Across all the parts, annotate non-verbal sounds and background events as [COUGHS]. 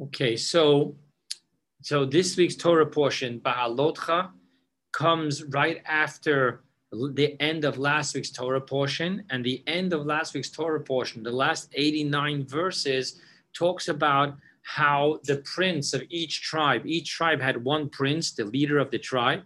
Okay, so so this week's Torah portion, Ba'alotcha, comes right after the end of last week's Torah portion. And the end of last week's Torah portion, the last 89 verses, talks about how the prince of each tribe, each tribe had one prince, the leader of the tribe,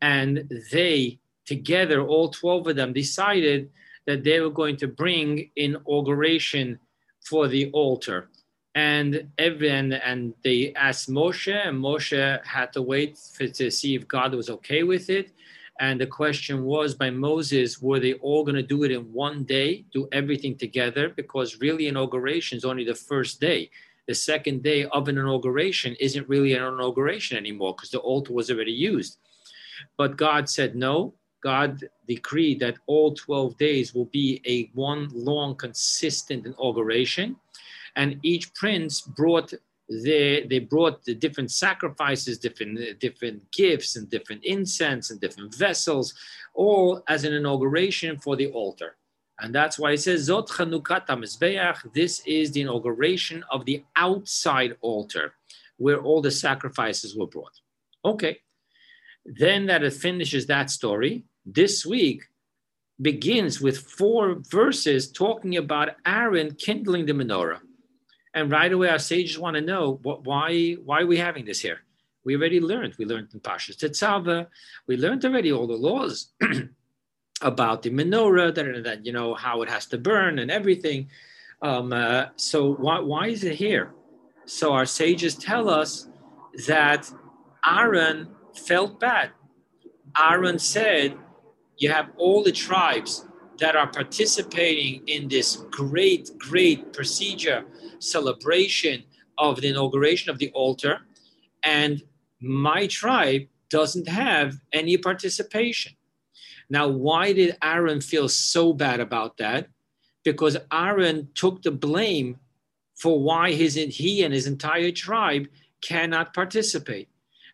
and they together, all 12 of them, decided that they were going to bring inauguration for the altar and everyone and they asked Moshe, and Moshe had to wait for, to see if God was okay with it. And the question was by Moses, were they all going to do it in one day, do everything together? Because really, inauguration is only the first day. The second day of an inauguration isn't really an inauguration anymore because the altar was already used. But God said no. God decreed that all 12 days will be a one long, consistent inauguration and each prince brought the, they brought the different sacrifices, different different gifts, and different incense and different vessels, all as an inauguration for the altar. And that's why it says Zot Chanukat. This is the inauguration of the outside altar, where all the sacrifices were brought. Okay, then that it finishes that story. This week begins with four verses talking about Aaron kindling the menorah. And right away, our sages want to know what, why, why are we having this here? We already learned. We learned in Parshas Tetzava. We learned already all the laws [CLEARS THROAT] about the menorah, that, that, you know, how it has to burn and everything. Um, uh, so why, why is it here? So our sages tell us that Aaron felt bad. Aaron said, you have all the tribes that are participating in this great, great procedure celebration of the inauguration of the altar, and my tribe doesn't have any participation. Now, why did Aaron feel so bad about that? Because Aaron took the blame for why his, he and his entire tribe cannot participate.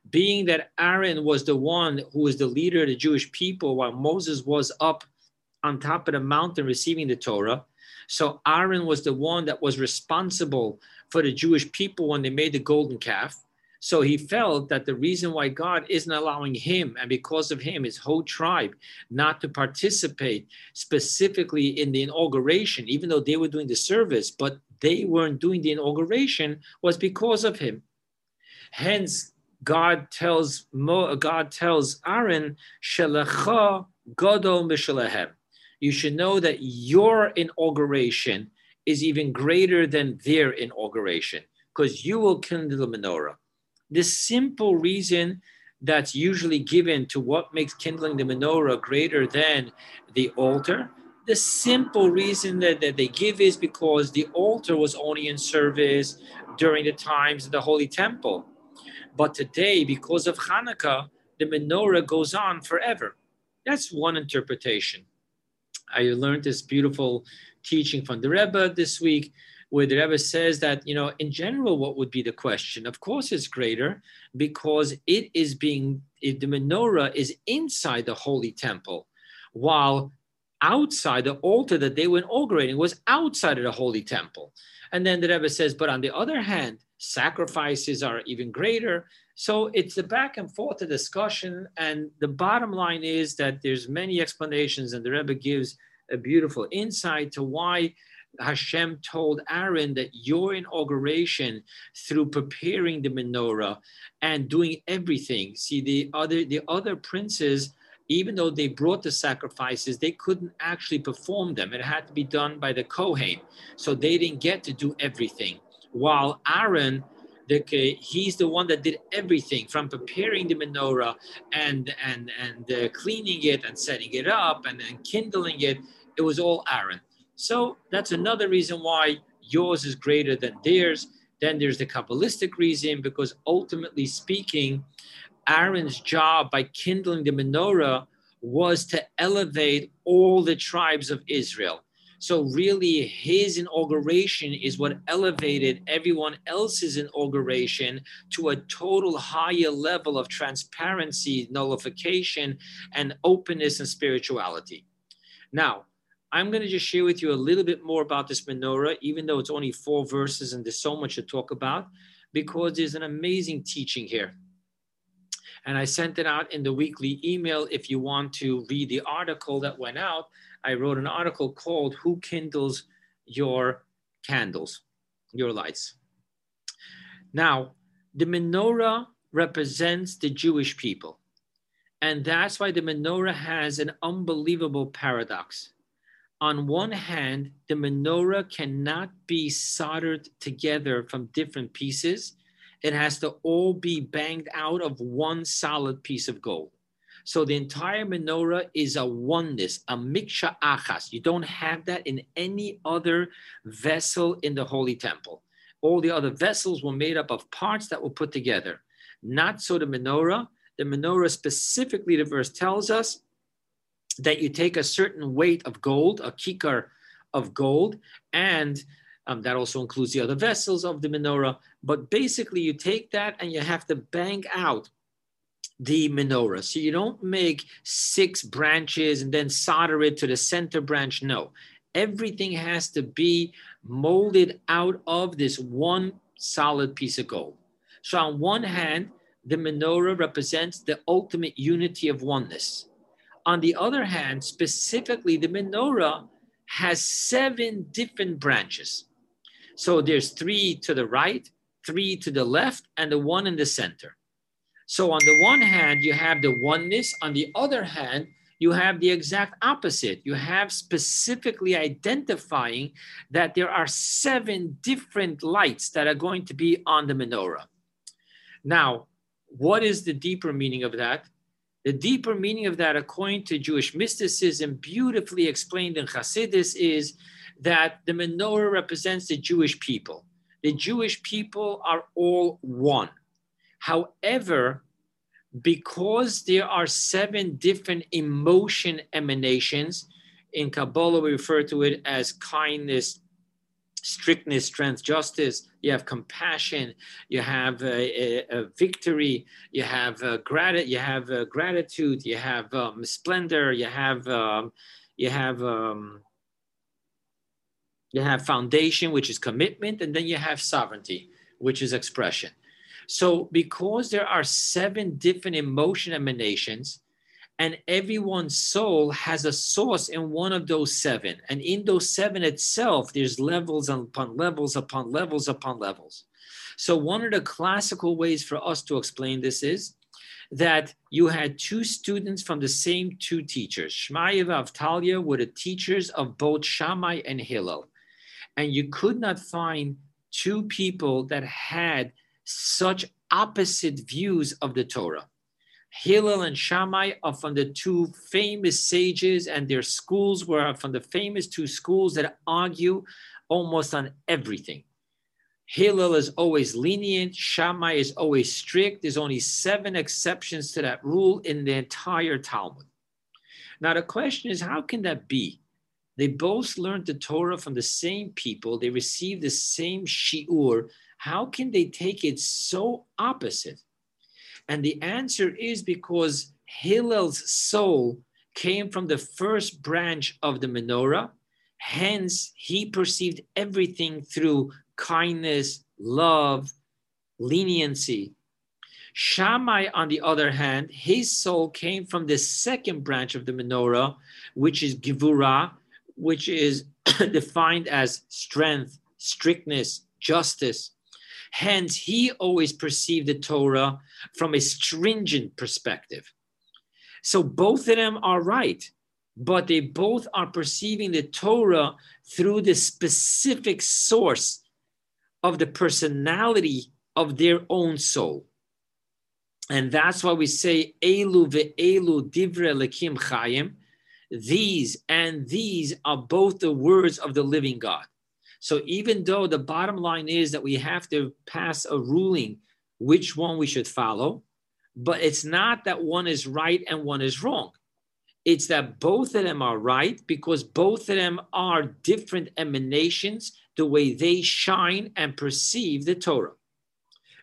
Being that Aaron was the one who was the leader of the Jewish people while Moses was up on top of the mountain receiving the Torah, so Aaron was the one that was responsible for the Jewish people when they made the golden calf. So he felt that the reason why God isn't allowing him, and because of him, his whole tribe, not to participate specifically in the inauguration, even though they were doing the service, but they weren't doing the inauguration, was because of him. Hence, God tells God tells Aaron, "Shelecha godol mishalehem." You should know that your inauguration is even greater than their inauguration because you will kindle the menorah. The simple reason that's usually given to what makes kindling the menorah greater than the altar. The simple reason that, that they give is because the altar was only in service during the times of the Holy Temple. But today, because of Hanukkah, the menorah goes on forever. That's one interpretation. I learned this beautiful teaching from the Rebbe this week, where the Rebbe says that, you know, in general, what would be the question? Of course, it's greater because it is being, the menorah is inside the holy temple, while outside the altar that they were inaugurating was outside of the holy temple. And then the Rebbe says, but on the other hand, sacrifices are even greater. So it's a back and forth a discussion, and the bottom line is that there's many explanations, and the Rebbe gives a beautiful insight to why Hashem told Aaron that your inauguration through preparing the menorah and doing everything. See, the other the other princes, even though they brought the sacrifices, they couldn't actually perform them. It had to be done by the Kohen, so they didn't get to do everything. While Aaron the, he's the one that did everything from preparing the menorah and and and uh, cleaning it and setting it up and, and kindling it. It was all Aaron. So that's another reason why yours is greater than theirs. Then there's the Kabbalistic reason because ultimately speaking, Aaron's job by kindling the menorah was to elevate all the tribes of Israel. So really, his inauguration is what elevated everyone else's inauguration to a total higher level of transparency, nullification, and openness and spirituality. Now, I'm going to just share with you a little bit more about this menorah, even though it's only four verses and there's so much to talk about. because there's an amazing teaching here. And I sent it out in the weekly email. If you want to read the article that went out, I wrote an article called Who Kindles Your Candles, Your Lights. Now, the menorah represents the Jewish people. And that's why the menorah has an unbelievable paradox. On one hand, the menorah cannot be soldered together from different pieces. It has to all be banged out of one solid piece of gold. So the entire menorah is a oneness, a miksha achas. You don't have that in any other vessel in the Holy Temple. All the other vessels were made up of parts that were put together. Not so the menorah. The menorah specifically, the verse tells us that you take a certain weight of gold, a kikar of gold, and um, that also includes the other vessels of the menorah. But basically, you take that and you have to bang out the menorah. So you don't make six branches and then solder it to the center branch. No, everything has to be molded out of this one solid piece of gold. So, on one hand, the menorah represents the ultimate unity of oneness. On the other hand, specifically, the menorah has seven different branches. So there's three to the right, three to the left, and the one in the center. So on the one hand, you have the oneness. On the other hand, you have the exact opposite. You have specifically identifying that there are seven different lights that are going to be on the menorah. Now, what is the deeper meaning of that? The deeper meaning of that, according to Jewish mysticism, beautifully explained in Hasidus, is that the menorah represents the Jewish people. The Jewish people are all one. However, because there are seven different emotion emanations, in Kabbalah we refer to it as kindness, strictness, strength, justice. You have compassion. You have a, a, a victory. You have uh, grat- You have uh, gratitude. You have um, splendor. You have um, you have um, you have foundation, which is commitment, and then you have sovereignty, which is expression. So, because there are seven different emotion emanations, and everyone's soul has a source in one of those seven. And in those seven itself, there's levels upon levels upon levels upon levels. So, one of the classical ways for us to explain this is that you had two students from the same two teachers. Shmaya and Avtalyon were the teachers of both Shammai and Hillel. And you could not find two people that had such opposite views of the Torah. Hillel and Shammai are from the two famous sages, and their schools were from the famous two schools that argue almost on everything. Hillel is always lenient, Shammai is always strict. There's only seven exceptions to that rule in the entire Talmud. Now, the question is how can that be? They both learned the Torah from the same people, they received the same shiur. How can they take it so opposite? And the answer is because Hillel's soul came from the first branch of the menorah. Hence, he perceived everything through kindness, love, leniency. Shammai, on the other hand, his soul came from the second branch of the menorah, which is Givura, which is [COUGHS] defined as strength, strictness, justice. Hence, he always perceived the Torah from a stringent perspective. So both of them are right, but they both are perceiving the Torah through the specific source of the personality of their own soul. And that's why we say, Elu ve'elu divrei Elokim chayim. These and these are both the words of the living God. So even though the bottom line is that we have to pass a ruling which one we should follow, but it's not that one is right and one is wrong. It's that both of them are right because both of them are different emanations, the way they shine and perceive the Torah.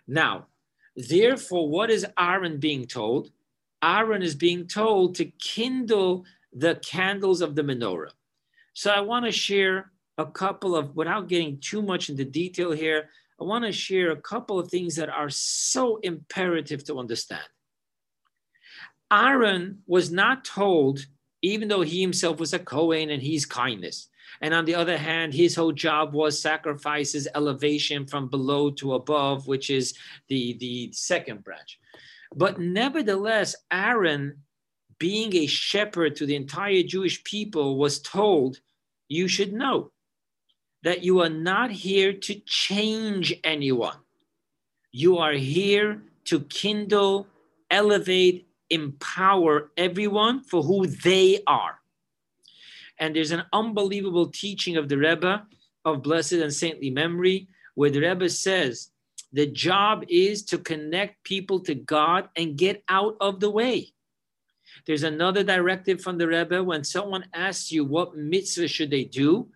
Now, therefore, what is Aaron being told? Aaron is being told to kindle the candles of the menorah. So I want to share a couple of, without getting too much into detail here, I want to share a couple of things that are so imperative to understand. Aaron was not told, even though he himself was a Kohen and he's kindness. And on the other hand, his whole job was sacrifices, elevation from below to above, which is the, the second branch. But nevertheless, Aaron, being a shepherd to the entire Jewish people, was told, You should know that you are not here to change anyone. You are here to kindle, elevate, empower everyone for who they are. And there's an unbelievable teaching of the Rebbe of blessed and saintly memory, where the Rebbe says the job is to connect people to God and get out of the way. There's another directive from the Rebbe when someone asks you what mitzvah should they do,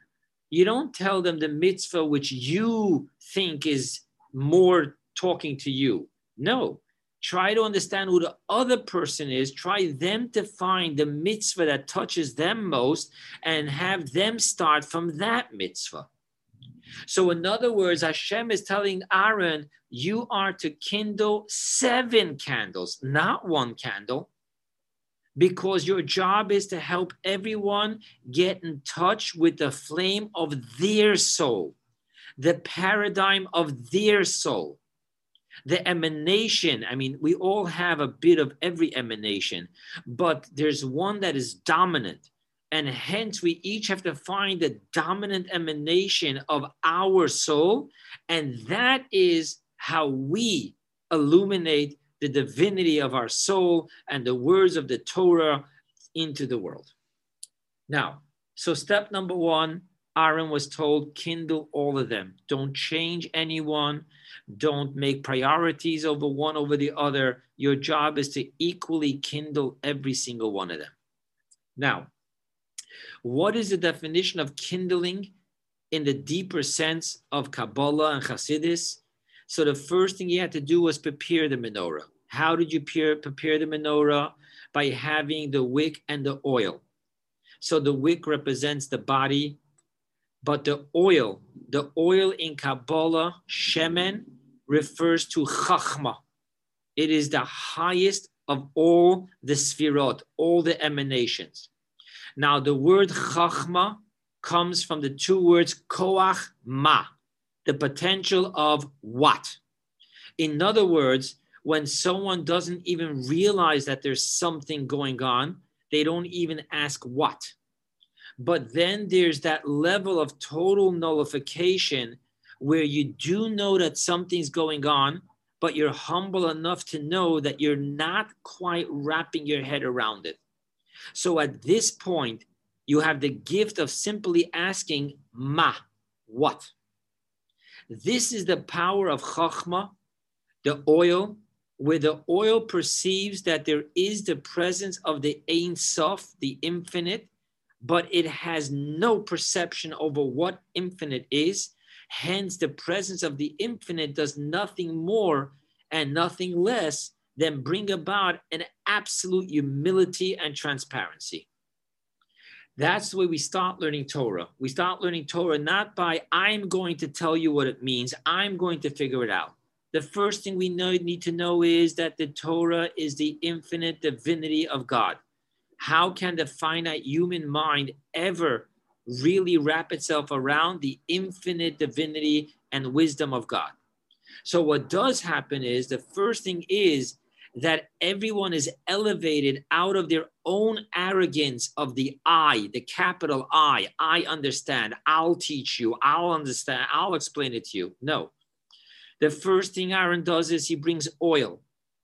you don't tell them the mitzvah which you think is more talking to you. No, try to understand who the other person is. Try them to find the mitzvah that touches them most and have them start from that mitzvah. So, in other words, Hashem is telling Aaron, you are to kindle seven candles, not one candle because your job is to help everyone get in touch with the flame of their soul, the paradigm of their soul, the emanation. I mean, we all have a bit of every emanation, but there's one that is dominant. And hence, we each have to find the dominant emanation of our soul. And that is how we illuminate the divinity of our soul and the words of the Torah into the world. Now, so step number one, Aaron was told, kindle all of them. Don't change anyone. Don't make priorities over one over the other. Your job is to equally kindle every single one of them. Now, what is the definition of kindling in the deeper sense of Kabbalah and Hasidus? So the first thing you had to do was prepare the menorah. How did you prepare, prepare the menorah? By having the wick and the oil. So the wick represents the body, but the oil, the oil in Kabbalah, Shemen, refers to Chachma. It is the highest of all the Sfirot, all the emanations. Now, the word Chachma comes from the two words Koach Ma, the potential of what? In other words, when someone doesn't even realize that there's something going on, they don't even ask what. But then there's that level of total nullification where you do know that something's going on, but you're humble enough to know that you're not quite wrapping your head around it. So at this point, you have the gift of simply asking, Ma, what? This is the power of Chachma, the oil, where the oil perceives that there is the presence of the Ein Sof, the infinite, but it has no perception over what infinite is. Hence, the presence of the infinite does nothing more and nothing less than bring about an absolute humility and transparency. That's the way we start learning Torah. We start learning Torah not by, I'm going to tell you what it means, I'm going to figure it out. The first thing we know, need to know is that the Torah is the infinite divinity of God. How can the finite human mind ever really wrap itself around the infinite divinity and wisdom of God? So, what does happen is the first thing is that everyone is elevated out of their own arrogance of the I, the capital I. I understand. I'll teach you. I'll understand. I'll explain it to you. No. The first thing Aaron does is he brings oil.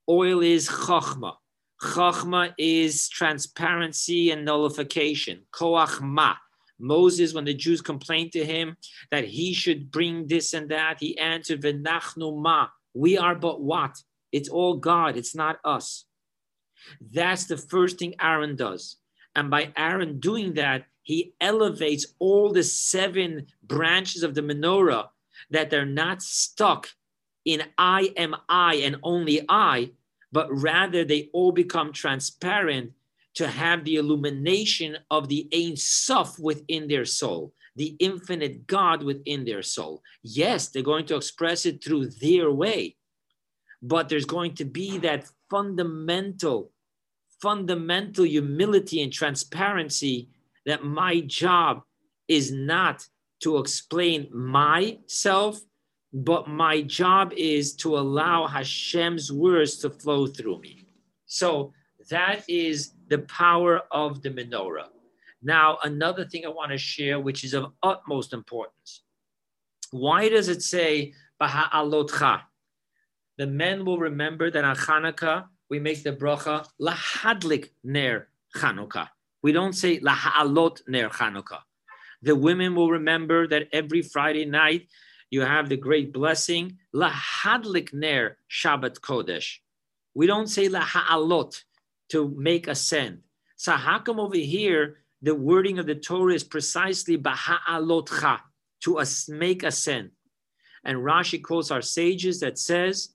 Oil is chachma. Chachma is transparency and nullification. Koach ma. Moses, when the Jews complained to him that he should bring this and that, he answered, V'nachnu ma. We are but what? It's all God, it's not us. That's the first thing Aaron does. And by Aaron doing that, he elevates all the seven branches of the menorah that they're not stuck in I am I and only I, but rather they all become transparent to have the illumination of the Ein Sof within their soul. the infinite God within their soul. Yes, they're going to express it through their way, but there's going to be that fundamental, fundamental humility and transparency that my job is not to explain myself, but my job is to allow Hashem's words to flow through me. So that is the power of the menorah. Now, another thing I want to share, which is of utmost importance. Why does it say Baha'alotcha? The men will remember that on Hanukkah, we make the bracha lahadlik ner Chanukah. We don't say laha'alot ner Chanukah. The women will remember that every Friday night you have the great blessing lahadlik ner Shabbat Kodesh. We don't say laha'alot to make ascend. So how come over here the wording of the Torah is precisely baha'alotcha to us make ascend? And Rashi quotes our sages that says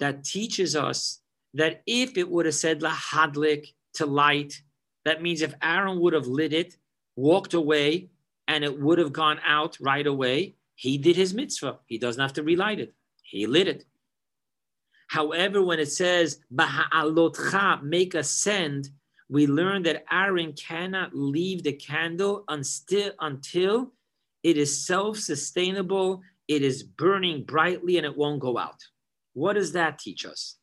that teaches us that if it would have said lahadlik to light, that means if Aaron would have lit it, walked away, and it would have gone out right away, he did his mitzvah. He doesn't have to relight it. He lit it. However, when it says Baha'alotcha, make ascend, we learn that Aaron cannot leave the candle until, until it is self-sustainable, it is burning brightly, and it won't go out. What does that teach us?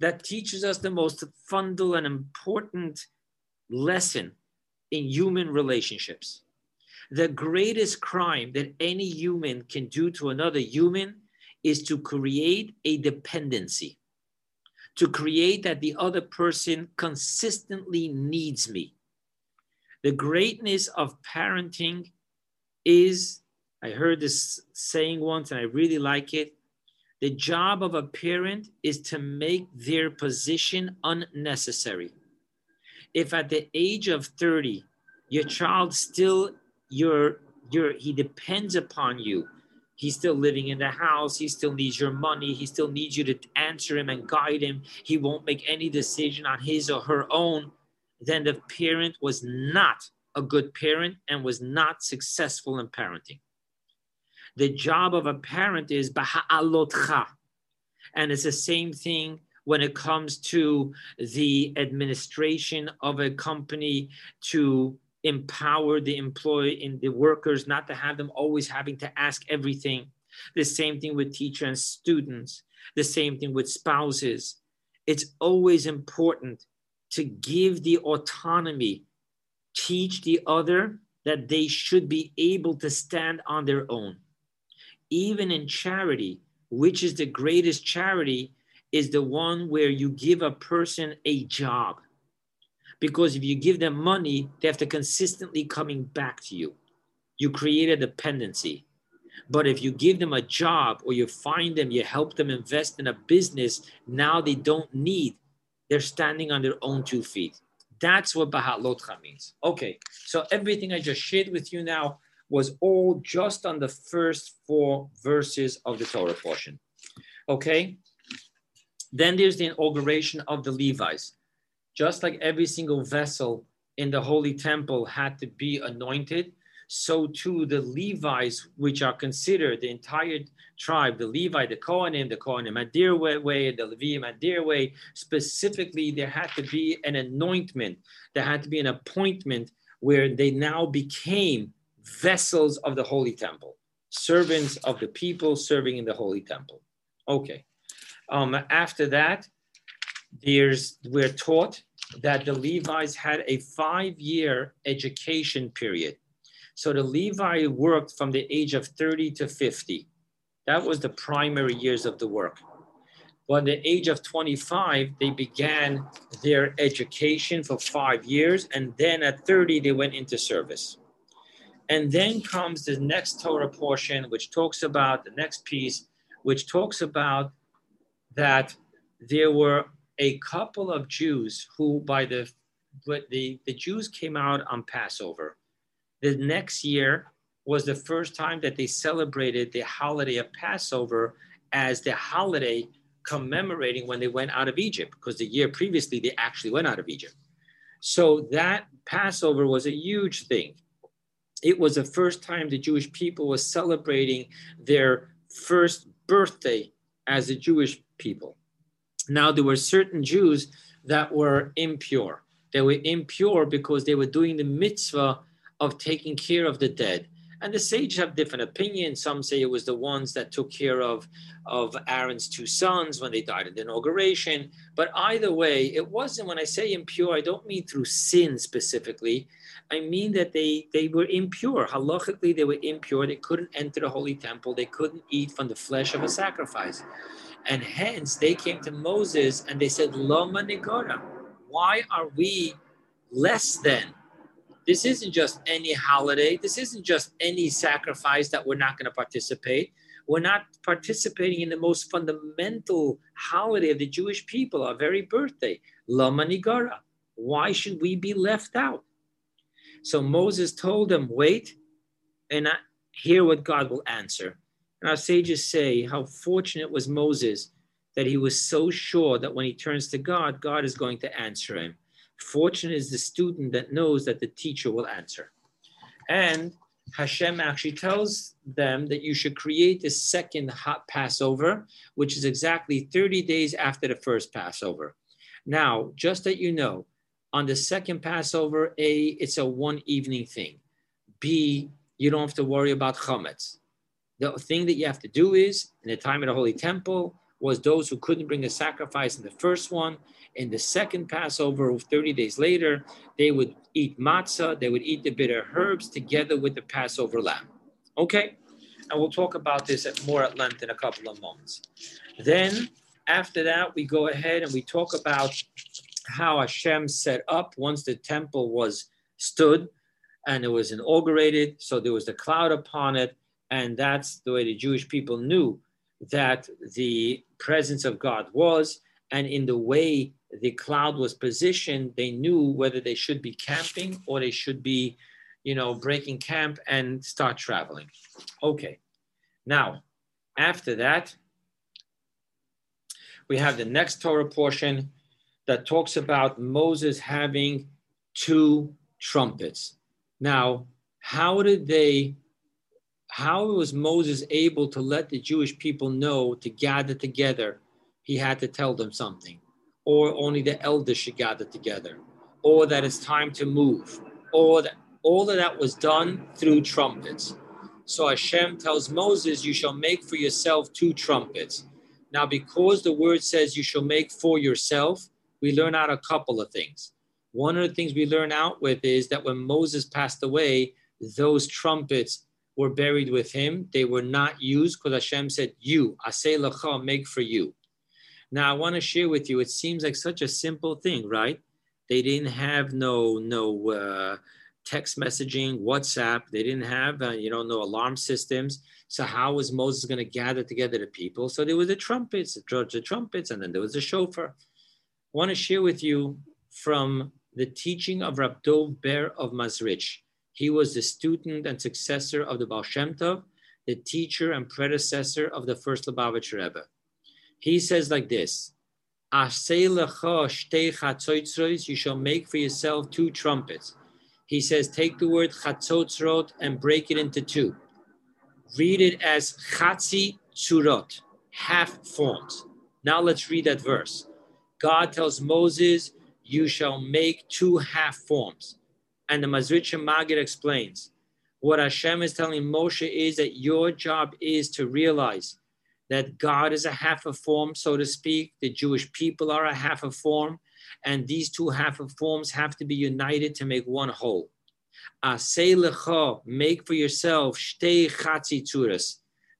That teaches us the most fundamental and important lesson in human relationships. The greatest crime that any human can do to another human is to create a dependency, to create that the other person consistently needs me. The greatness of parenting is, I heard this saying once and I really like it. The job of a parent is to make their position unnecessary. If at the age of 30, your child still, your, your, he depends upon you. He's still living in the house. He still needs your money. He still needs you to answer him and guide him. He won't make any decision on his or her own. Then the parent was not a good parent and was not successful in parenting. The job of a parent is baha'alotcha. And it's the same thing when it comes to the administration of a company to empower the employee and the workers, not to have them always having to ask everything. The same thing with teacher and students, the same thing with spouses. It's always important to give the autonomy, teach the other that they should be able to stand on their own even in charity, which is the greatest charity, is the one where you give a person a job. Because if you give them money, they have to consistently coming back to you. You create a dependency. But if you give them a job or you find them, you help them invest in a business, now they don't need, they're standing on their own two feet. That's what Baha'alotcha means. Okay, so everything I just shared with you now was all just on the first four verses of the Torah portion. Okay? Then there's the inauguration of the Levites. Just like every single vessel in the Holy Temple had to be anointed, so too the Levites, which are considered the entire tribe, the Levi, the Kohanim, the Kohanim Adir way, the Leviim Adir way, specifically there had to be an anointment, there had to be an appointment where they now became vessels of the Holy Temple, servants of the people serving in the Holy Temple. Okay. Um, after that, there's we're taught that the Levites had a five-year education period. So the Levi worked from the age of 30 to 50. That was the primary years of the work. At the age of 25, they began their education for five years. And then at 30, they went into service. And then comes the next Torah portion, which talks about the next piece, which talks about that there were a couple of Jews who, by the but the, the Jews came out on Passover. The next year was the first time that they celebrated the holiday of Passover as the holiday commemorating when they went out of Egypt, because the year previously they actually went out of Egypt. So that Passover was a huge thing. It was the first time the Jewish people was celebrating their first birthday as a Jewish people. Now, there were certain Jews that were impure. They were impure because they were doing the mitzvah of taking care of the dead. And the sages have different opinions. Some say it was the ones that took care of, of Aaron's two sons when they died at the inauguration. But either way, it wasn't, when I say impure, I don't mean through sin specifically. I mean that they, they were impure. Halachically, they were impure. They couldn't enter the holy temple. They couldn't eat from the flesh of a sacrifice. And hence, they came to Moses and they said, Lama Nigara, why are we less than? This isn't just any holiday. This isn't just any sacrifice that we're not going to participate. We're not participating in the most fundamental holiday of the Jewish people, our very birthday, Lama Nigara. Why should we be left out? So Moses told them, wait and hear what God will answer. And our sages say how fortunate was Moses that he was so sure that when he turns to God, God is going to answer him. Fortunate is the student that knows that the teacher will answer. And Hashem actually tells them that you should create the second hot Passover, which is exactly 30 days after the first Passover. Now, just that you know, on the second Passover, A, it's a one evening thing. B, you don't have to worry about chametz. The thing that you have to do is, in the time of the Holy Temple, was those who couldn't bring a sacrifice in the first one. In the second Passover, 30 days later, they would eat matzah, they would eat the bitter herbs together with the Passover lamb. Okay? And we'll talk about this at more at length in a couple of moments. Then, after that, we go ahead and we talk about how Hashem set up once the temple was stood and it was inaugurated. So there was the cloud upon it. And that's the way the Jewish people knew that the presence of God was. And in the way the cloud was positioned, they knew whether they should be camping or they should be, you know, breaking camp and start traveling. Okay. Now, after that, we have the next Torah portion that talks about Moses having two trumpets. Now, how did they, how was Moses able to let the Jewish people know to gather together? He had to tell them something, or only the elders should gather together, or that it's time to move, or that all of that was done through trumpets. So Hashem tells Moses, You shall make for yourself two trumpets. Now, because the word says you shall make for yourself, we learn out a couple of things. One of the things we learn out with is that when Moses passed away, those trumpets were buried with him. They were not used because Hashem said, You, Asay Lacha, make for you. Now I want to share with you, it seems like such a simple thing, right? They didn't have no no uh, text messaging, WhatsApp. They didn't have uh, you know no alarm systems. So how was Moses going to gather together the people? So there was the trumpets, the trumpets, and then there was the shofar want to share with you from the teaching of Rab Dov Ber of Mezritch. He was the student and successor of the Baal Shem Tov, the teacher and predecessor of the first Lubavitcher Rebbe. He says like this, you shall make for yourself two trumpets. He says, take the word chatzotzrot and break it into two. Read it as chatzi tzurot, half forms. Now let's read that verse. God tells Moses, You shall make two half forms. And the Mezritch Magid explains what Hashem is telling Moshe is that your job is to realize that God is a half a form, so to speak. The Jewish people are a half a form, and these two half of forms have to be united to make one whole. Asay make for yourself shtei chatzi tzuras,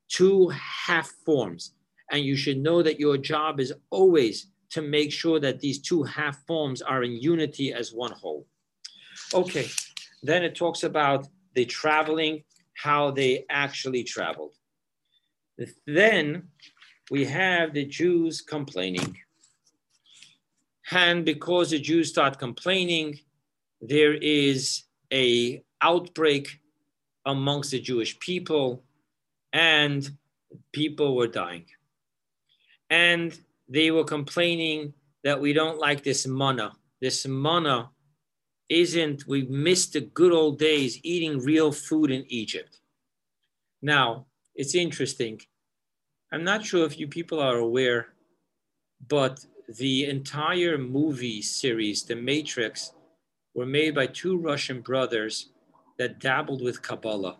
two half forms, and you should know that your job is always to make sure that these two half forms are in unity as one whole. Okay, then it talks about the traveling, how they actually traveled. Then we have the Jews complaining. And because the Jews start complaining, there is a outbreak amongst the Jewish people and people were dying. And they were complaining that we don't like this manna. This manna isn't we missed the good old days eating real food in Egypt. Now, it's interesting. I'm not sure if you people are aware, but the entire movie series, The Matrix, were made by two Russian brothers that dabbled with Kabbalah.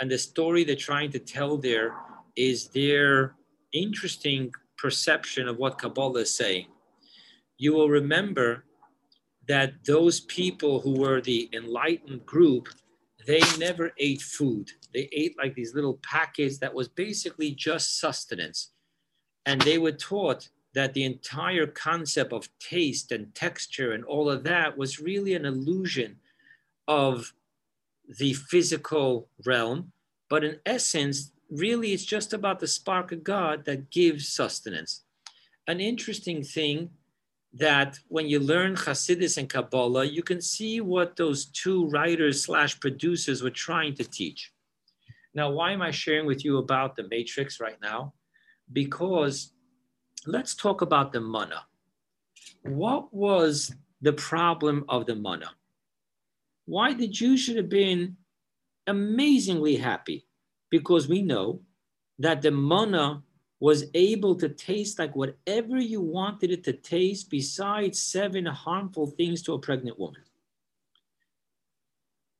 And the story they're trying to tell there is their interesting perception of what Kabbalah is saying. You will remember that those people who were the enlightened group, they never ate food. They ate like these little packets that was basically just sustenance. And they were taught that the entire concept of taste and texture and all of that was really an illusion of the physical realm. But in essence, really, it's just about the spark of God that gives sustenance. An interesting thing that when you learn Hasidus and Kabbalah, you can see what those two writers slash producers were trying to teach. Now, why am I sharing with you about the Matrix right now? Because let's talk about the manna. What was the problem of the manna? Why the Jews should have been amazingly happy? Because we know that the manna was able to taste like whatever you wanted it to taste, besides seven harmful things to a pregnant woman.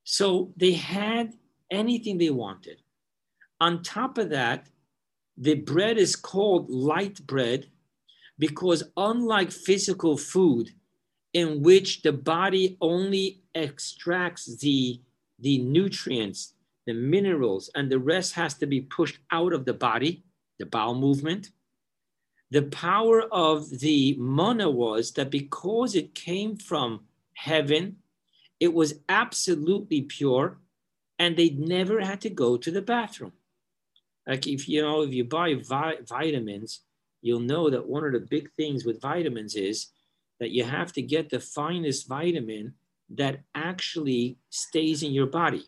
So they had anything they wanted. On top of that, the bread is called light bread because, unlike physical food, in which the body only extracts the, the nutrients, the minerals, and the rest has to be pushed out of the body, the bowel movement. The power of the manna was that because it came from heaven, it was absolutely pure, and they never had to go to the bathroom. Like if you know, if you buy vi- vitamins, you'll know that one of the big things with vitamins is that you have to get the finest vitamin that actually stays in your body.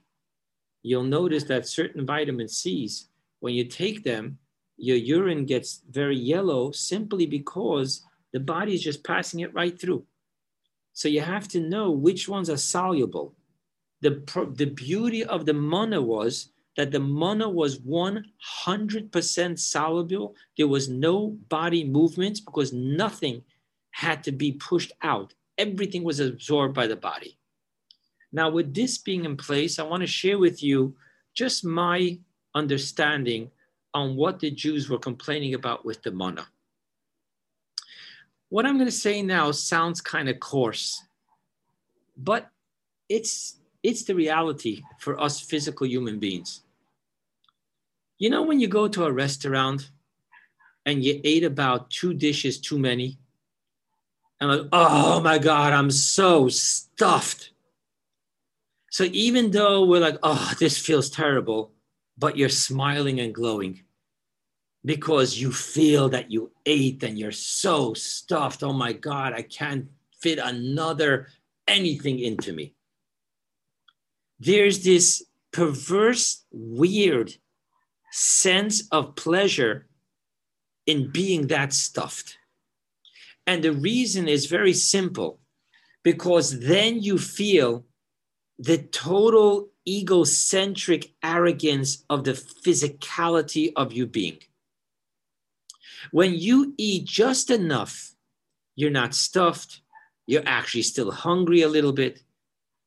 You'll notice that certain vitamin C's, when you take them, your urine gets very yellow simply because the body is just passing it right through. So you have to know which ones are soluble. The, the beauty of the manna was that the manna was 100% soluble. There was no body movements because nothing had to be pushed out. Everything was absorbed by the body. Now, with this being in place, I want to share with you just my understanding on what the Jews were complaining about with the manna. What I'm going to say now sounds kind of coarse, but it's it's the reality for us physical human beings. You know, when you go to a restaurant and you ate about two dishes too many, and like, oh my God, I'm so stuffed. So even though we're like, oh, this feels terrible, but you're smiling and glowing because you feel that you ate and you're so stuffed. Oh my God, I can't fit another anything into me. There's this perverse, weird sense of pleasure in being that stuffed. And the reason is very simple because then you feel the total egocentric arrogance of the physicality of you being. When you eat just enough, you're not stuffed, you're actually still hungry a little bit,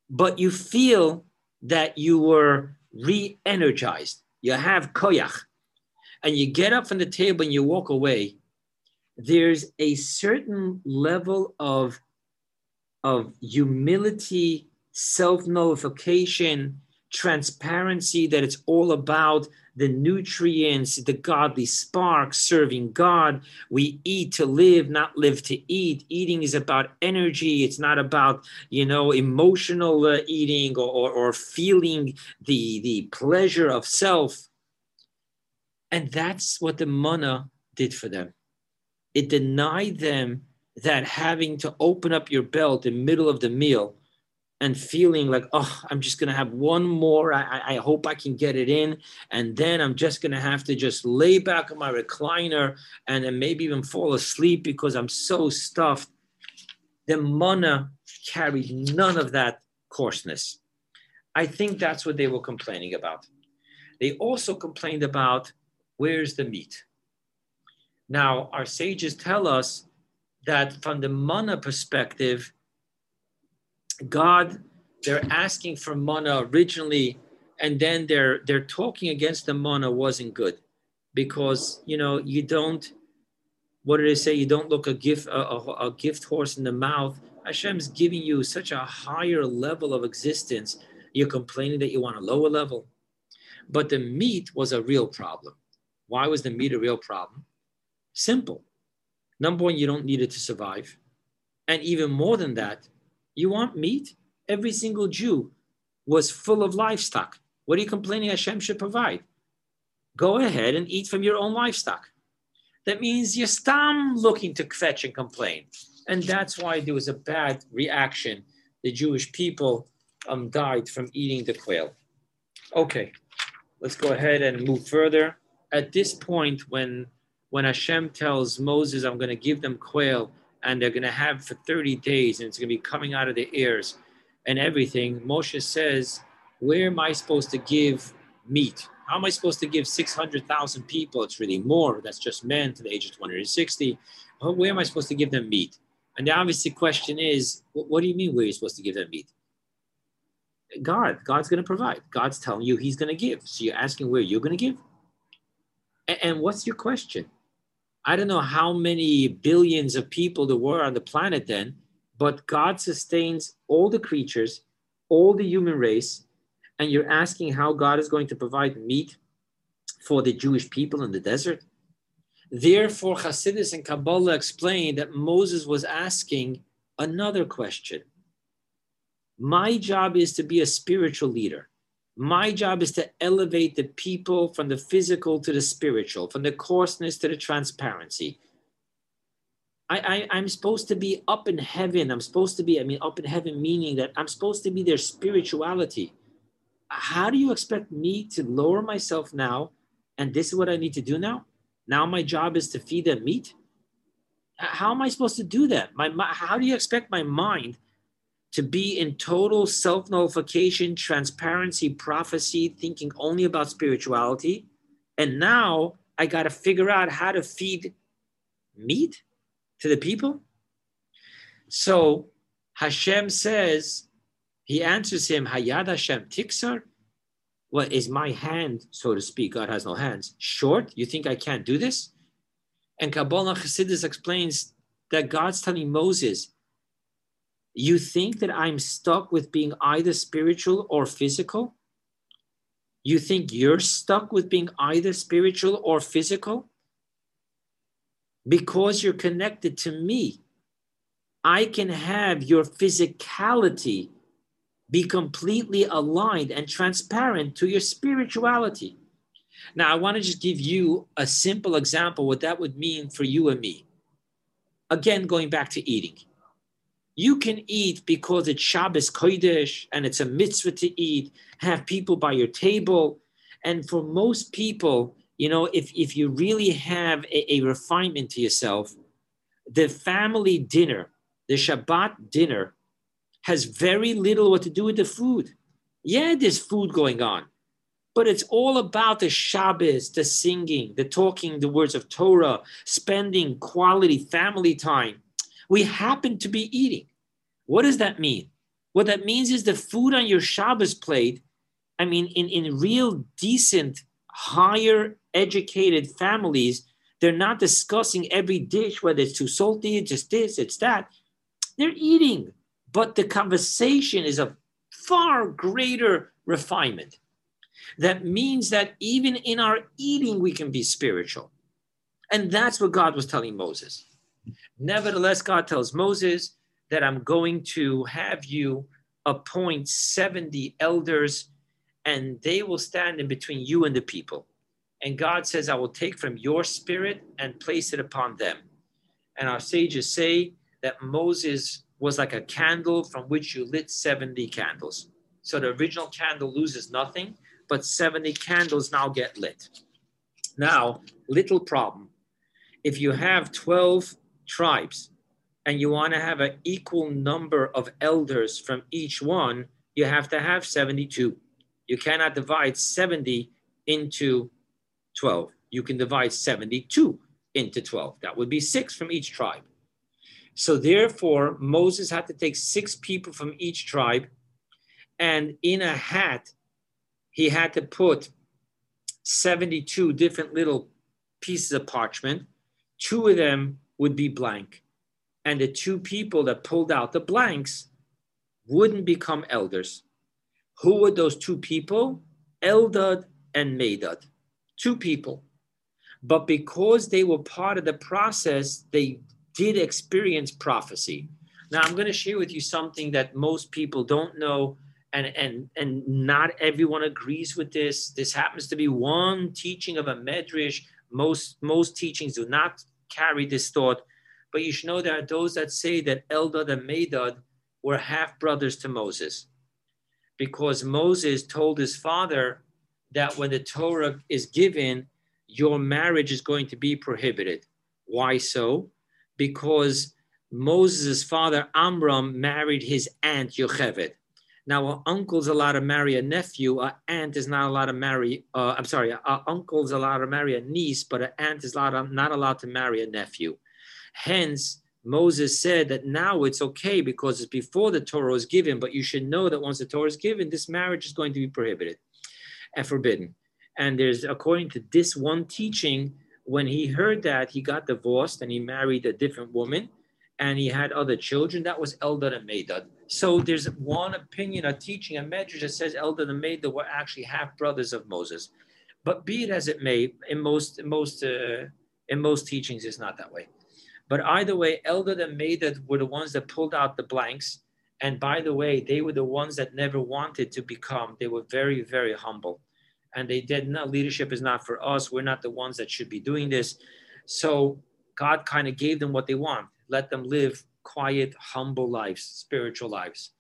but you feel that you were re energized. You have koyach, and you get up from the table and you walk away. There's a certain level of, of humility, self nullification, transparency that it's all about the nutrients, the godly spark, serving God. We eat to live, not live to eat. Eating is about energy. It's not about, you know, emotional uh, eating or, or, or feeling the, the pleasure of self. And that's what the manna did for them. It denied them that having to open up your belt in the middle of the meal and feeling like, oh, I'm just to have one more. I, I hope I can get it in. And then I'm just to have to just lay back on my recliner and then maybe even fall asleep because I'm so stuffed. The mana carried none of that coarseness. I think that's what they were complaining about. They also complained about where's the meat? Now, our sages tell us that from the mana perspective, God, they're asking for manna originally, and then they're they're talking against the manna wasn't good because you know you don't what did they say? You don't look a gift a, a, a gift horse in the mouth. Hashem's giving you such a higher level of existence. You're complaining that you want a lower level. But the meat was a real problem. Why was the meat a real problem? Simple. Number one, you don't need it to survive. And even more than that, you want meat? Every single Jew was full of livestock. What are you complaining Hashem should provide? Go ahead and eat from your own livestock. That means you're stam looking to fetch and complain. And that's why there was a bad reaction. The Jewish people um, died from eating the quail. Okay, let's go ahead and move further. At this point, when when Hashem tells Moses, I'm going to give them quail and they're going to have for 30 days and it's going to be coming out of their ears and everything, Moshe says, Where am I supposed to give meat? How am I supposed to give 600,000 people? It's really more. That's just men to the age of 260. Where am I supposed to give them meat? And the obvious question is, what do you mean where are you're supposed to give them meat? God, God's going to provide. God's telling you He's going to give. So you're asking where you're going to give? And what's your question? I don't know how many billions of people there were on the planet then, but God sustains all the creatures, all the human race, and you're asking how God is going to provide meat for the Jewish people in the desert? Therefore, Hasidus and Kabbalah explain that Moses was asking another question. My job is to be a spiritual leader. My job is to elevate the people from the physical to the spiritual, from the coarseness to the transparency. I, I, am supposed to be up in heaven. I'm supposed to be, I mean, up in heaven, meaning that I'm supposed to be their spirituality. How do you expect me to lower myself now? And this is what I need to do now? Now my job is to feed them meat? How am I supposed to do that? My, my how do you expect my mind to be in total self nullification, transparency, prophecy, thinking only about spirituality. And now I got to figure out how to feed meat to the people. So Hashem says, he answers him, Hayad Hashem Tiksar. What is my hand, so to speak? God has no hands. Short? You think I can't do this? And Kabbalah Chassidus explains that God's telling Moses, you think that I'm stuck with being either spiritual or physical? You think you're stuck with being either spiritual or physical? Because you're connected to me, I can have your physicality be completely aligned and transparent to your spirituality. Now, I want to just give you a simple example what that would mean for you and me. Again, going back to eating you can eat because it's Shabbos Kodesh and it's a mitzvah to eat, have people by your table. And for most people, you know, if, if you really have a, a refinement to yourself, the family dinner, the Shabbat dinner, has very little what to do with the food. Yeah, there's food going on, but it's all about the Shabbos, the singing, the talking, the words of Torah, spending quality family time we happen to be eating. What does that mean? What that means is the food on your Shabbos plate, I mean, in, in real decent, higher educated families, they're not discussing every dish, whether it's too salty, it's just this, it's that. They're eating, but the conversation is of far greater refinement. That means that even in our eating, we can be spiritual. And that's what God was telling Moses. Nevertheless, God tells Moses that I'm going to have you appoint 70 elders and they will stand in between you and the people. And God says, I will take from your spirit and place it upon them. And our sages say that Moses was like a candle from which you lit 70 candles. So the original candle loses nothing, but 70 candles now get lit. Now, little problem. If you have 12 tribes and you want to have an equal number of elders from each one, you have to have 72. You cannot divide 70 into 12. You can divide 72 into 12. That would be six from each tribe. So therefore, Moses had to take six people from each tribe, and in a hat, he had to put 72 different little pieces of parchment. Two of them would be blank. And the two people that pulled out the blanks wouldn't become elders. Who were those two people? Eldad and Medad. Two people. But because they were part of the process, they did experience prophecy. Now, I'm going to share with you something that most people don't know, and, and, and not everyone agrees with this. This happens to be one teaching of a medrash. Most, most teachings do not carry this thought, but you should know there are those that say that Eldad and Medad were half brothers to Moses because Moses told his father that when the Torah is given, your marriage is going to be prohibited. Why so? Because Moses' father Amram married his aunt Yocheved. Now, an uncle's allowed to marry a nephew. An aunt is not allowed to marry. Uh, I'm sorry, an uncle's allowed to marry a niece, but an aunt is allowed, not allowed to marry a nephew. Hence, Moses said that now it's okay because it's before the Torah was given, but you should know that once the Torah is given, this marriage is going to be prohibited and forbidden. And there's, according to this one teaching, when he heard that, he got divorced and he married a different woman and he had other children. That was Eldad and Medad. So there's one opinion, a teaching, a medrash that says Eldad and Medad were actually half brothers of Moses. But be it as it may, in most, in most, uh, in most teachings, it's not that way. But either way, Eldad and Medad were the ones that pulled out the blanks. And by the way, they were the ones that never wanted to become. They were very, very humble and they did not leadership is not for us we're not the ones that should be doing this so god kind of gave them what they want let them live quiet humble lives spiritual lives.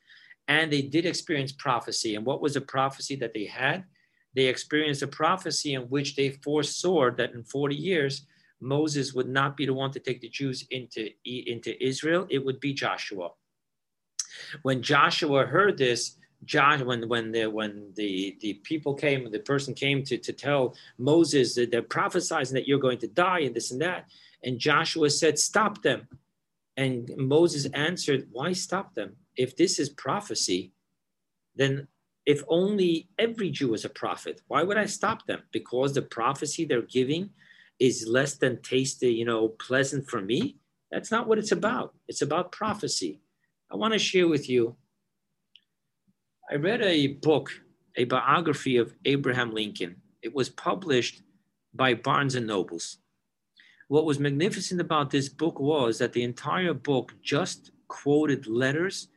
And they did experience prophecy. And what was a prophecy that they had? They experienced a prophecy in which they foresaw that in 40 years moses would not be the one to take the jews into, into israel. It would be joshua. When joshua heard this Josh, when when the when the the people came, the person came to to tell Moses that they're prophesying that you're going to die and this and that, and Joshua said, "Stop them." And Moses answered, "Why stop them? If this is prophecy, then if only every Jew is a prophet, why would I stop them? Because the prophecy they're giving is less than tasty, you know, pleasant for me. That's not what it's about. It's about prophecy. I want to share with you I read a book, a biography of Abraham Lincoln. It was published by Barnes and Nobles. What was magnificent about this book was that the entire book just quoted letters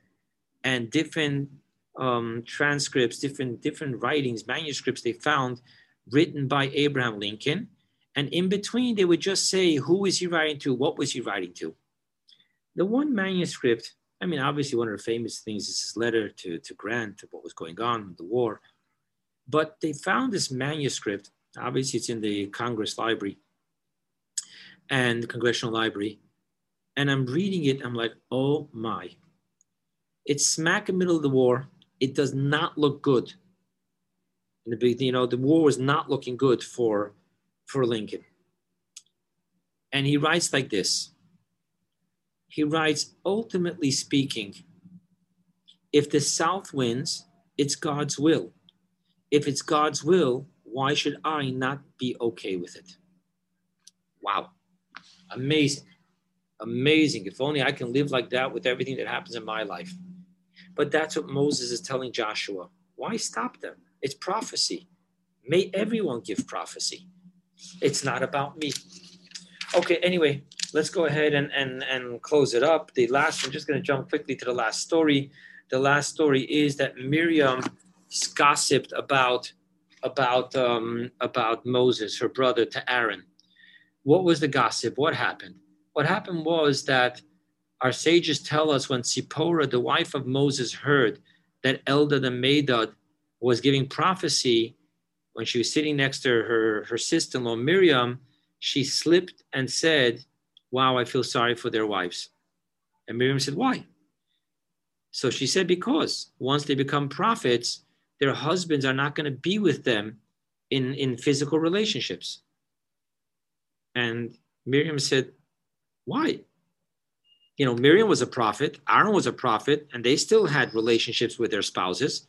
and different um, transcripts, different different writings, manuscripts they found written by Abraham Lincoln. And in between, they would just say, who is he writing to? What was he writing to? The one manuscript I mean, obviously, one of the famous things is his letter to, to Grant, what was going on, in the war. But they found this manuscript. Obviously, it's in the Congress Library and the Congressional Library. And I'm reading it. I'm like, oh my. It's smack in the middle of the war. It does not look good. In the big, you know, the war was not looking good for, for Lincoln. And he writes like this he writes, ultimately speaking, if the South wins, it's God's will. If it's God's will, why should I not be okay with it? Wow. Amazing. Amazing. If only I can live like that with everything that happens in my life. But that's what Moses is telling Joshua. Why stop them? It's prophecy. May everyone give prophecy. It's not about me. Okay, anyway, let's go ahead and, and, and close it up. The last, I'm just going to jump quickly to the last story. The last story is that Miriam gossiped about about um, about Moses, her brother, to Aaron. What was the gossip? What happened? What happened was that our sages tell us when Zipporah, the wife of Moses, heard that Eldad and Medad was giving prophecy when she was sitting next to her, her sister-in-law Miriam, she slipped and said, wow, I feel sorry for their wives. And Miriam said, Why? So she said, Because once they become prophets, their husbands are not going to be with them in, in physical relationships. And Miriam said, Why? You know, Miriam was a prophet, Aaron was a prophet, and they still had relationships with their spouses.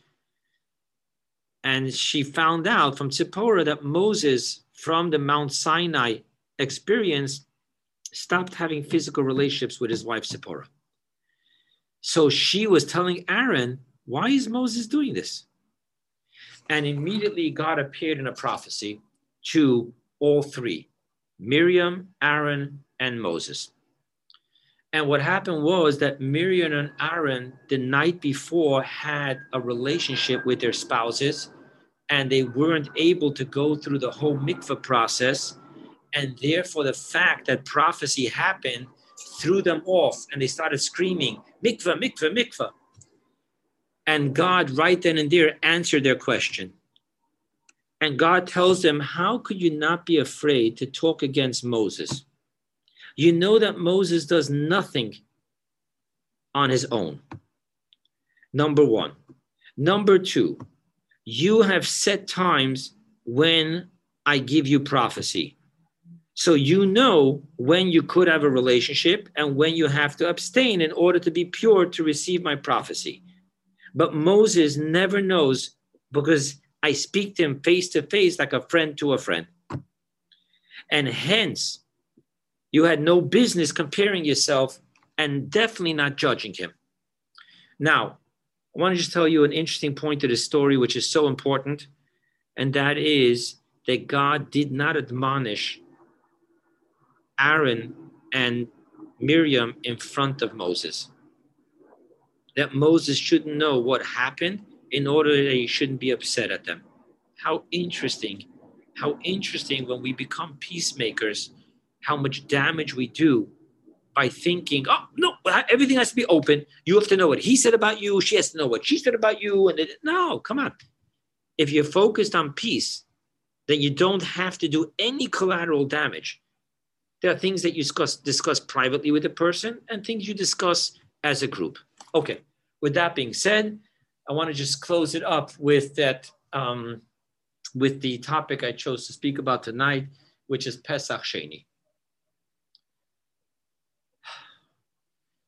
And she found out from Zipporah that Moses, from the Mount Sinai experience, stopped having physical relationships with his wife Zipporah. So she was telling Aaron, Why is Moses doing this? And immediately God appeared in a prophecy to all three Miriam, Aaron, and Moses. And what happened was that Miriam and Aaron, the night before, had a relationship with their spouses, and they weren't able to go through the whole mikvah process. And therefore, the fact that prophecy happened threw them off, and they started screaming, Mikvah, mikvah, mikvah. And God, right then and there, answered their question. And God tells them, How could you not be afraid to talk against Moses? You know that Moses does nothing on his own. Number one. Number two, you have set times when I give you prophecy. So you know when you could have a relationship and when you have to abstain in order to be pure to receive my prophecy. But Moses never knows because I speak to him face to face like a friend to a friend. And hence, you had no business comparing yourself and definitely not judging him. Now, I want to just tell you an interesting point to this story, which is so important, and that is that God did not admonish Aaron and Miriam in front of Moses. That Moses shouldn't know what happened in order that you shouldn't be upset at them. How interesting. How interesting when we become peacemakers how much damage we do by thinking, oh, no, everything has to be open. You have to know what he said about you. She has to know what she said about you. And it, no, come on. If you're focused on peace, then you don't have to do any collateral damage. There are things that you discuss, discuss privately with a person and things you discuss as a group. Okay. With that being said, I want to just close it up with that, um, with the topic I chose to speak about tonight, which is Pesach Sheni.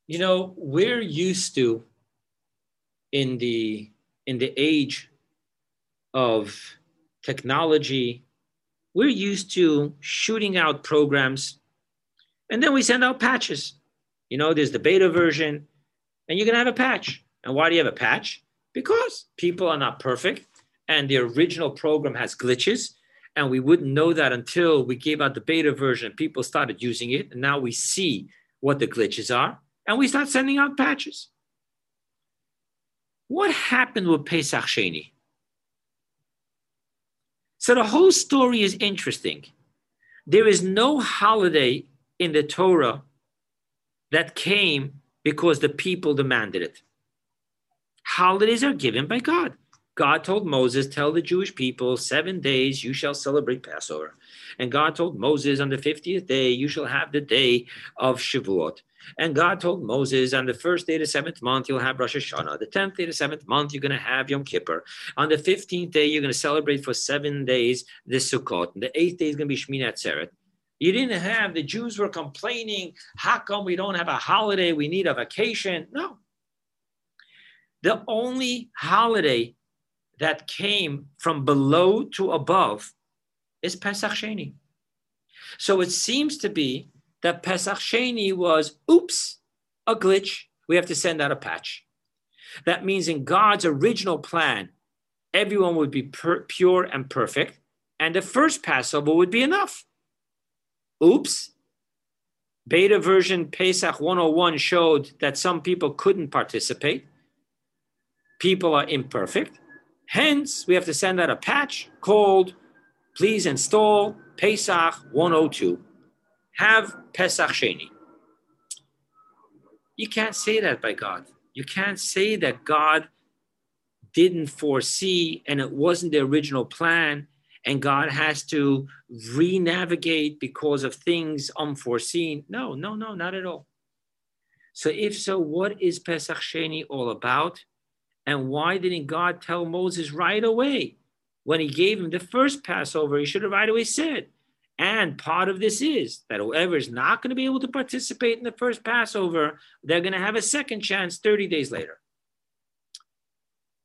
you know we're used to in the in the age of technology we're used to shooting out programs and then we send out patches. You know there's the beta version and you're to have a patch. And why do you have a patch because people are not perfect and the original program has glitches and we wouldn't know that until we gave out the beta version people started using it and now we see what the glitches are and we start sending out patches. What happened with Pesach Sheni? So the whole story is interesting. There is no holiday in the Torah that came because the people demanded it. Holidays are given by God. God told Moses, Tell the Jewish people, seven days you shall celebrate Passover. And God told Moses, On the 50th day you shall have the day of Shavuot. And God told Moses, on the first day of the seventh month, you'll have Rosh Hashanah. The tenth day of the seventh month, you're going to have Yom Kippur. On the fifteenth day, you're going to celebrate for seven days the Sukkot. And the eighth day is going to be Shmini Atzeret. You didn't have, the Jews were complaining, how come we don't have a holiday? We need a vacation. No. The only holiday that came from below to above is Pesach Sheni. So it seems to be that Pesach Sheni was, oops, a glitch. We have to send out a patch. That means in God's original plan, everyone would be pure and perfect, and the first Passover would be enough. Oops. Beta version Pesach 101 showed that some people couldn't participate. People are imperfect. Hence, we have to send out a patch called Please install Pesach 102 have Pesach Sheni. You can't say that by God. You can't say that God didn't foresee and it wasn't the original plan and God has to re navigate because of things unforeseen. No, no, no, not at all. So, if so, what is Pesach Sheni all about? And why didn't God tell Moses right away when he gave him the first Passover? He should have right away said. And part of this is that whoever is not going to be able to participate in the first Passover, they're going to have a second chance 30 days later.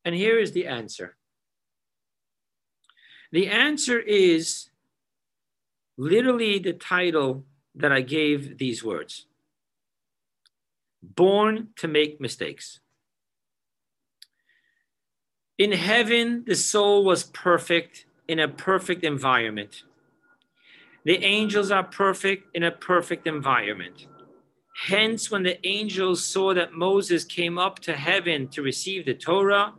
And here is the answer the answer is literally the title that I gave these words Born to Make Mistakes. In heaven, the soul was perfect in a perfect environment. The angels are perfect in a perfect environment. Hence, when the angels saw that Moses came up to heaven to receive the Torah,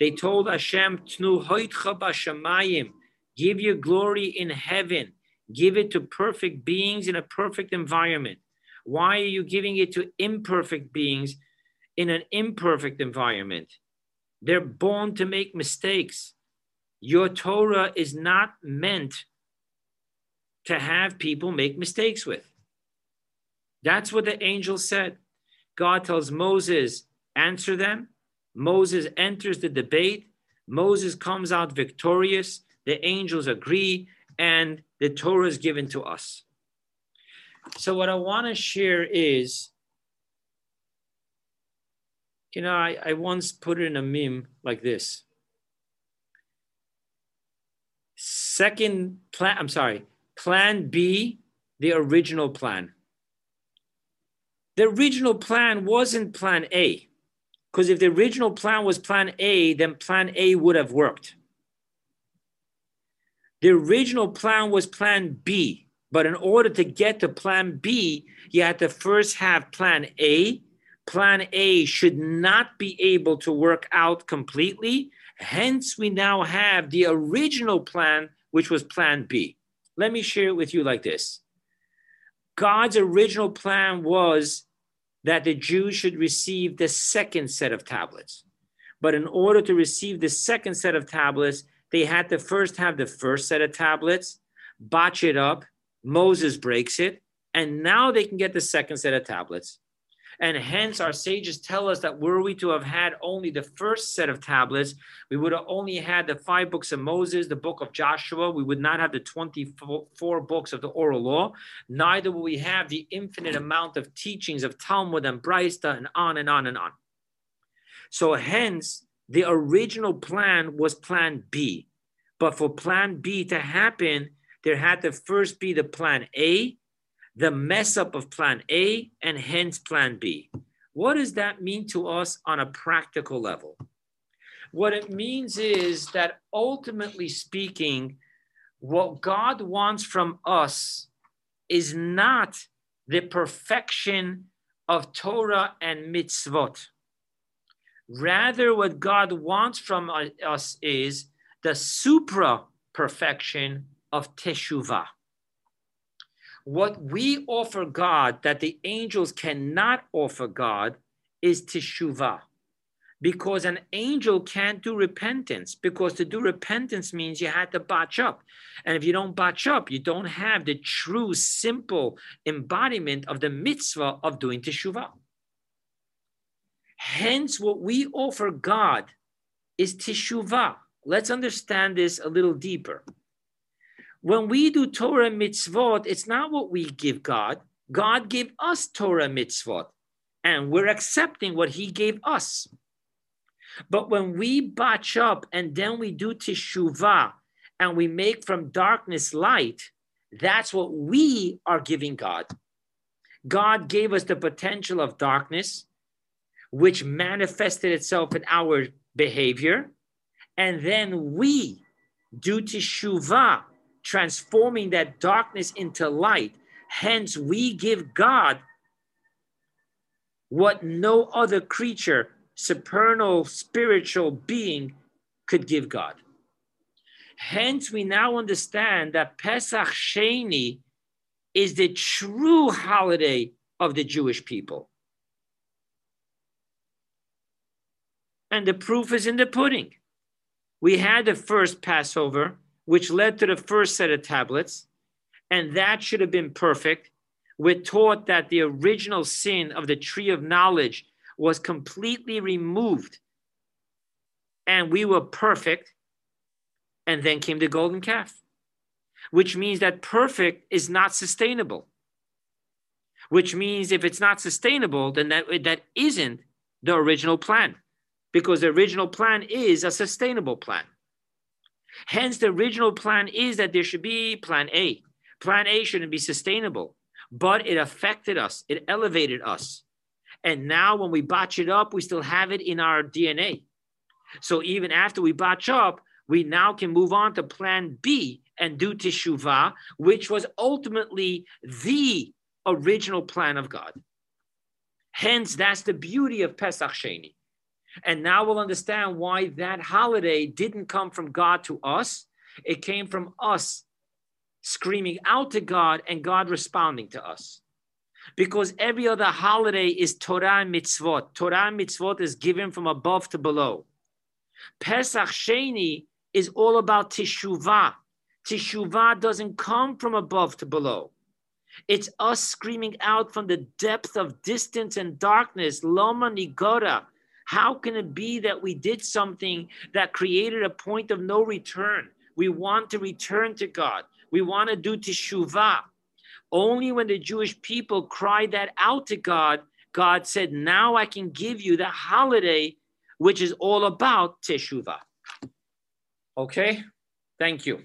they told Hashem, Tnu b'shamayim, give your glory in heaven, give it to perfect beings in a perfect environment. Why are you giving it to imperfect beings in an imperfect environment? They're born to make mistakes. Your Torah is not meant to have people make mistakes with. That's what the angel said. God tells Moses, answer them. Moses enters the debate. Moses comes out victorious. The angels agree, and the Torah is given to us. So, what I want to share is you know, I, I once put it in a meme like this. Second plan, I'm sorry, plan B, the original plan. The original plan wasn't plan A. Because if the original plan was plan A, then plan A would have worked. The original plan was plan B. But in order to get to plan B, you had to first have plan A. Plan A should not be able to work out completely. Hence, we now have the original plan, which was plan B. Let me share it with you like this God's original plan was that the Jews should receive the second set of tablets. But in order to receive the second set of tablets, they had to first have the first set of tablets, botch it up. Moses breaks it. And now they can get the second set of tablets. And hence, our sages tell us that were we to have had only the first set of tablets, we would have only had the five books of Moses, the book of Joshua. We would not have the 24 books of the oral law. Neither will we have the infinite amount of teachings of Talmud and Braista and on and on and on. So, hence, the original plan was plan B. But for plan B to happen, there had to first be the plan A, the mess up of plan A and hence plan B. What does that mean to us on a practical level? What it means is that ultimately speaking, what God wants from us is not the perfection of Torah and mitzvot. Rather, what God wants from us is the supra perfection of teshuvah. What we offer God that the angels cannot offer God is teshuvah. Because an angel can't do repentance, because to do repentance means you had to botch up. And if you don't botch up, you don't have the true, simple embodiment of the mitzvah of doing teshuvah. Hence, what we offer God is teshuvah. Let's understand this a little deeper. When we do Torah mitzvot, it's not what we give God. God gave us Torah mitzvot, and we're accepting what He gave us. But when we batch up and then we do teshuvah and we make from darkness light, that's what we are giving God. God gave us the potential of darkness, which manifested itself in our behavior. And then we do teshuvah transforming that darkness into light. Hence, we give God what no other creature, supernal spiritual being, could give God. Hence, we now understand that Pesach Sheni is the true holiday of the Jewish people. And the proof is in the pudding. We had the first Passover, which led to the first set of tablets, and that should have been perfect. we're taught that the original sin of the tree of knowledge was completely removed and we were perfect. And then came the golden calf, which means that perfect is not sustainable. Which means if it's not sustainable, then that, that isn't the original plan, because the original plan is a sustainable plan. Hence, the original plan is that there should be plan A. Plan A shouldn't be sustainable, but it affected us, it elevated us. And now, when we botch it up, we still have it in our DNA. So even after we botch up, we now can move on to plan B and do teshuvah, which was ultimately the original plan of God. Hence, that's the beauty of Pesach Sheni. And now we'll understand why that holiday didn't come from God to us. It came from us screaming out to God and God responding to us. Because every other holiday is Torah and mitzvot. Torah and mitzvot is given from above to below. Pesach Sheni is all about teshuvah. Teshuvah doesn't come from above to below. It's us screaming out from the depth of distance and darkness, Loma Nigora. How can it be that we did something that created a point of no return? We want to return to God. We want to do teshuvah. Only when the Jewish people cried that out to God, God said, Now I can give you the holiday which is all about teshuvah. Okay, thank you.